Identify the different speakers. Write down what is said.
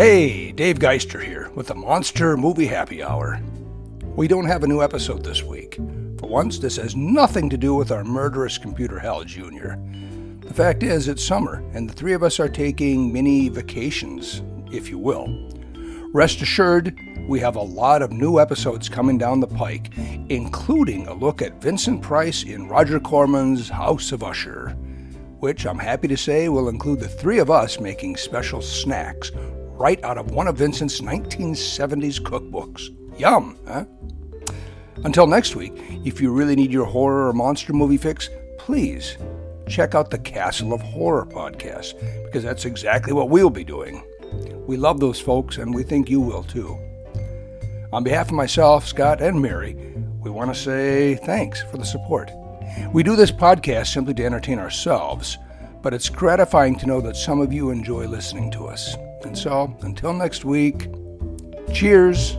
Speaker 1: Hey, Dave Geister here with the Monster Movie Happy Hour. We don't have a new episode this week. For once, this has nothing to do with our murderous computer Hal Jr. The fact is, it's summer, and the three of us are taking mini vacations, if you will. Rest assured, we have a lot of new episodes coming down the pike, including a look at Vincent Price in Roger Corman's House of Usher, which I'm happy to say will include the three of us making special snacks right out of one of Vincent's 1970s cookbooks. Yum, huh? Until next week, if you really need your horror or monster movie fix, please check out the Castle of Horror podcast, because that's exactly what we'll be doing. We love those folks, and we think you will too. On behalf of myself, Scott, and Mary, we want to say thanks for the support. We do this podcast simply to entertain ourselves, but it's gratifying to know that some of you enjoy listening to us. And so, until next week, cheers.